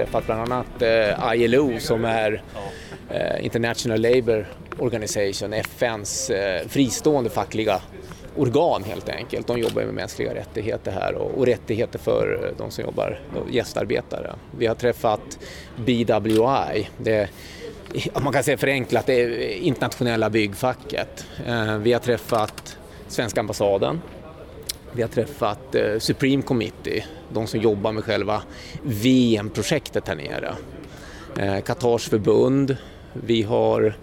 träffat bland annat eh, ILO som är eh, International Labour Organization, FNs eh, fristående fackliga organ helt enkelt. De jobbar med mänskliga rättigheter här och, och rättigheter för eh, de som jobbar, gästarbetare. Vi har träffat BWI, det man kan säga förenklat, det internationella byggfacket. Eh, vi har träffat svenska ambassaden. Vi har träffat eh, Supreme Committee, de som jobbar med själva VM-projektet här nere. Eh, Qatars förbund. Vi har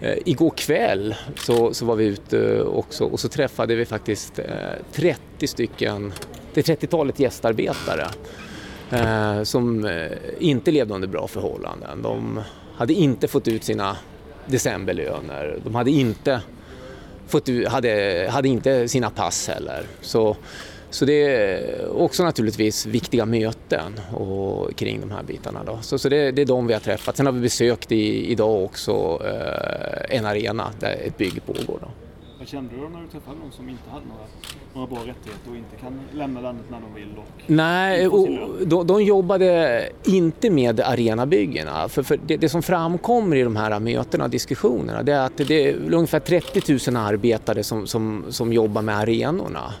eh, Igår kväll så, så var vi ute också och så träffade vi faktiskt 30 stycken, det 30-talet gästarbetare som inte levde under bra förhållanden. De hade inte fått ut sina decemberlöner. De hade inte, fått hade, hade inte sina pass heller. Så, så det är också naturligtvis viktiga möten och, kring de här bitarna. Då. Så, så det, det, är de vi har träffat. Sen har vi besökt i, idag också eh, en arena där ett bygge pågår. Då. Vad kände du när du träffade någon som inte hade några, några bra rättigheter och inte kan lämna landet när de vill? Och Nej, och de, de jobbade inte med arenabyggena. För, för det, det, som framkommer i de här mötena och diskussionerna det är att det är ungefär 30 000 arbetare som, som, som jobbar med arenorna.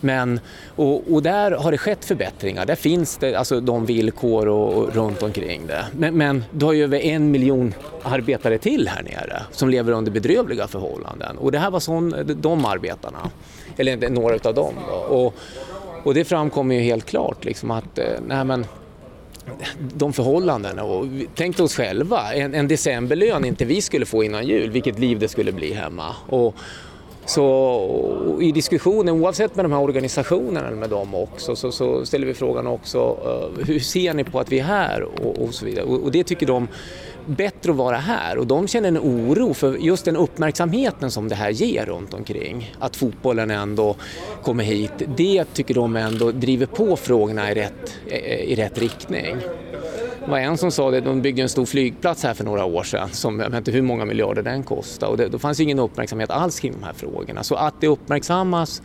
Men, och, och, där har det skett förbättringar. Där finns det alltså de villkor och, och runt omkring det. Men, men du har ju över en miljon arbetare till här nere som lever under bedrövliga förhållanden. Och det här var sån, de arbetarna, eller några av dem. Då. Och, och det framkommer ju helt klart liksom att eh, nej men, de förhållandena. Och tänk oss själva, en, en decemberlön inte vi skulle få innan jul, vilket liv det skulle bli hemma. Och, så i diskussionen, oavsett med de här organisationerna eller med dem också, så, så ställer vi frågan också uh, hur ser ni på att vi är här och, och så vidare. Och, och, det tycker de bättre att vara här och de känner en oro för just den uppmärksamheten som det här ger runt omkring. Att fotbollen ändå kommer hit, det tycker de ändå driver på frågorna i rätt, i rätt riktning. Det var en som sa det, de byggde en stor flygplats här för några år sedan som jag vet inte hur många miljarder den kostade och det, då fanns ingen uppmärksamhet alls kring de här frågorna. Så att det uppmärksammas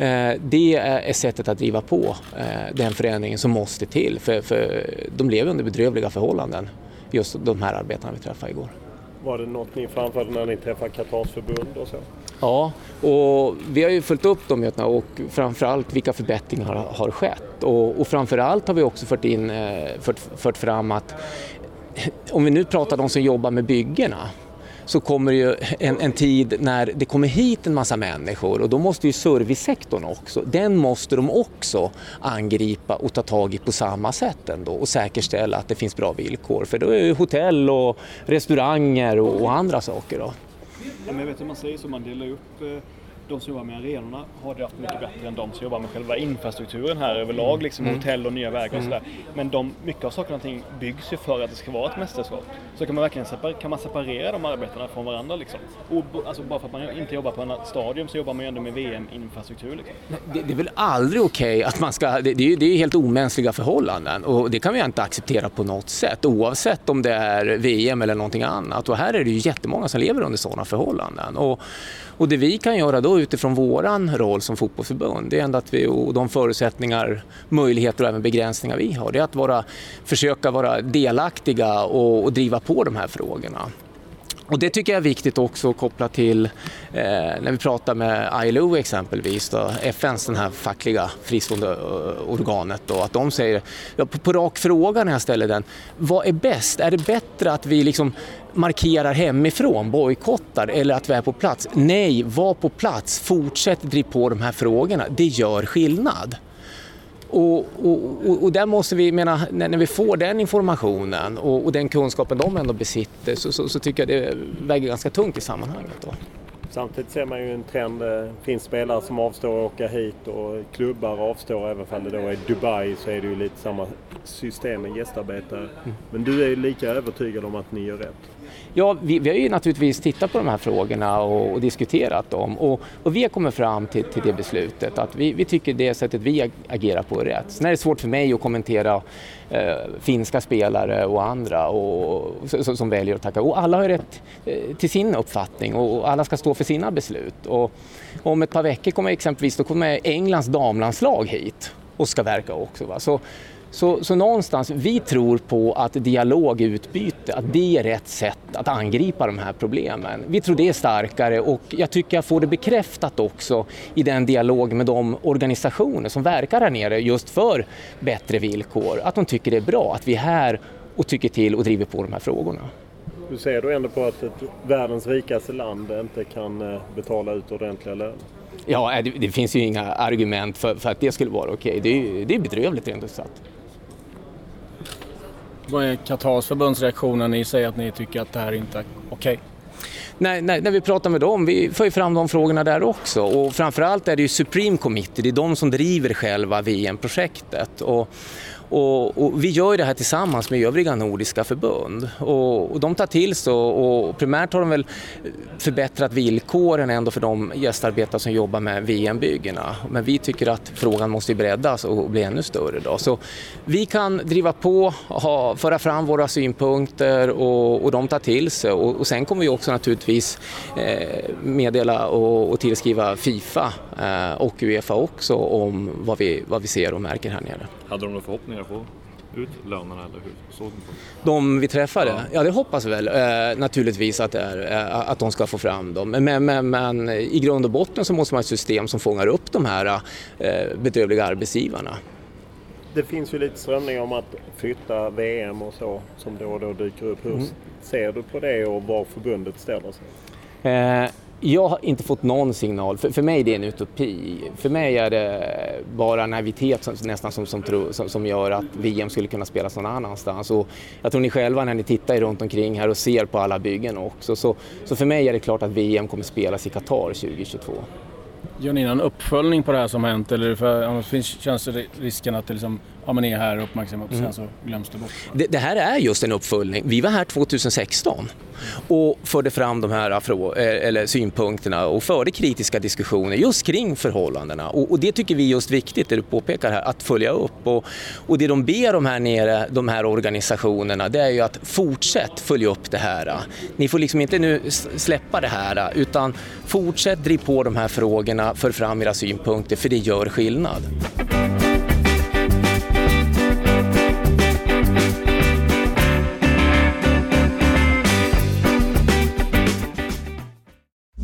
eh, det är sättet att driva på eh, den förändringen som måste till för, för de lever under bedrövliga förhållanden, just de här arbetarna vi träffade igår. Var det något ni framförde när ni träffade Qatars förbund och så? Ja, och vi har ju följt upp de mötena och framförallt vilka förbättringar har, har skett. Och, och framförallt har vi också fört, in, eh, fört, fört fram att om vi nu pratar om de som jobbar med byggena så kommer det ju en, en, tid när det kommer hit en massa människor och då måste ju servicesektorn också, den måste de också angripa och ta tag i på samma sätt ändå och säkerställa att det finns bra villkor. För då är det hotell och restauranger och, och andra saker. Då. Ja, men jag vet hur man säger så, man delar upp eh, de som jobbar med arenorna har det haft mycket bättre än de som jobbar med själva infrastrukturen här överlag, liksom mm. hotell och nya vägar och mm. sådär. Men de, mycket av saker och ting byggs ju för att det ska vara ett mästerskap. Så kan man verkligen separ, kan man separera de arbetarna från varandra liksom. Och, alltså, bara för att man inte jobbar på en stadium så jobbar man ju ändå med VM-infrastruktur. Liksom. Det, det, är väl aldrig okej okay att man ska, det, det, är, det är helt omänskliga förhållanden och det kan vi inte acceptera på något sätt oavsett om det är VM eller någonting annat. Och här är det ju jättemånga som lever under sådana förhållanden. Och, och det vi kan göra då utifrån våran roll som fotbollsförbund, det är ändå att vi, och de förutsättningar, möjligheter och även begränsningar vi har, det är att vara, försöka vara delaktiga och, och driva på de här frågorna. Och det tycker jag är viktigt också att koppla till eh, när vi pratar med ILO exempelvis, då, FNs den här fackliga fristående eh, organet, då, att de säger, ja, på, på rak fråga när jag ställer den, vad är bäst? Är det bättre att vi liksom markerar hemifrån, bojkottar eller att vi är på plats? Nej, var på plats, fortsätt driva på de här frågorna, det gör skillnad. Och, och, och, där måste vi, mena, när, vi får den informationen och, och den kunskapen de ändå besitter så, så, så, tycker jag det väger ganska tungt i sammanhanget. Då. Samtidigt ser man ju en trend. Eh, det finns spelare som avstår att åka hit och klubbar avstår. Även om det då är Dubai så är det ju lite samma system med gästarbetare. Mm. Men du är lika övertygad om att ni gör rätt? Ja, vi, vi, har ju naturligtvis tittat på de här frågorna och, och diskuterat dem och, och, vi har kommit fram till, till det beslutet att vi, vi, tycker det sättet vi agerar på är rätt. Sen är det svårt för mig att kommentera eh, finska spelare och andra och, som, som väljer att tacka. Och alla har rätt eh, till sin uppfattning och alla ska stå för sina beslut. Och om ett par veckor kommer exempelvis då kommer Englands damlandslag hit och ska verka också. Va? Så så, så någonstans, vi tror på att dialogutbyte, att det är rätt sätt att angripa de här problemen. Vi tror det är starkare och jag tycker jag får det bekräftat också i den dialog med de organisationer som verkar här nere just för bättre villkor. Att de tycker det är bra att vi är här och tycker till och driver på de här frågorna. Du ser då ändå på att ett världens rikaste land inte kan eh, betala ut ordentliga löner? Ja, det, det finns ju inga argument för, för, att det skulle vara okej. Det är, det är bedrövligt rent ut sagt. Vad är Qatars förbundsreaktion när ni säger att ni tycker att det här inte är okej? När, nej, när, vi pratar med dem, vi för ju fram de frågorna där också och framförallt är det ju Supreme Committee, det är de som driver själva VM-projektet. Och, och, och, vi gör det här tillsammans med övriga nordiska förbund och, och de tar till sig och, primärt har de väl förbättrat villkoren ändå för de gästarbetare som jobbar med VM-byggena. Men vi tycker att frågan måste breddas och bli ännu större. Då. Så vi kan driva på, ha, föra fram våra synpunkter och, och de tar till sig och, och sen kommer vi också naturligtvis eh, meddela och, och tillskriva Fifa eh, och Uefa också om vad vi, vad vi ser och märker här nere. Hade de några förhoppningar på ut lönerna eller hur såg de på De vi träffade? Ja, ja det hoppas vi väl eh, naturligtvis att, det är, eh, att de ska få fram dem. Men, men, men, i grund och botten så måste man ha ett system som fångar upp de här eh, bedrövliga arbetsgivarna. Det finns ju lite strömningar om att flytta VM och så som då och då dyker upp. Hur mm. ser du på det och var förbundet ställer sig? Jag har inte fått någon signal. För, för mig är det en utopi. För mig är det bara naivitet som, nästan som, som, som, som gör att VM skulle kunna spelas någon annanstans. Och jag tror ni själva när ni tittar runt omkring här och ser på alla byggen också. Så, så för mig är det klart att VM kommer spelas i Qatar 2022. Gör ni någon uppföljning på det här som hänt eller för, finns, känns risken att det liksom, ja, man är här och uppmärksammar och mm. sen så glöms det bort? Det, det, här är just en uppföljning. Vi var här 2016 och förde fram de här eh, eller synpunkterna och förde kritiska diskussioner just kring förhållandena. Och, och, det tycker vi är just viktigt, det du påpekar här, att följa upp. Och, och det de ber om här nere, de här organisationerna, det är ju att fortsätt följa upp det här. Ni får liksom inte nu släppa det här, utan fortsätt driva på de här frågorna, för fram era synpunkter, för det gör skillnad.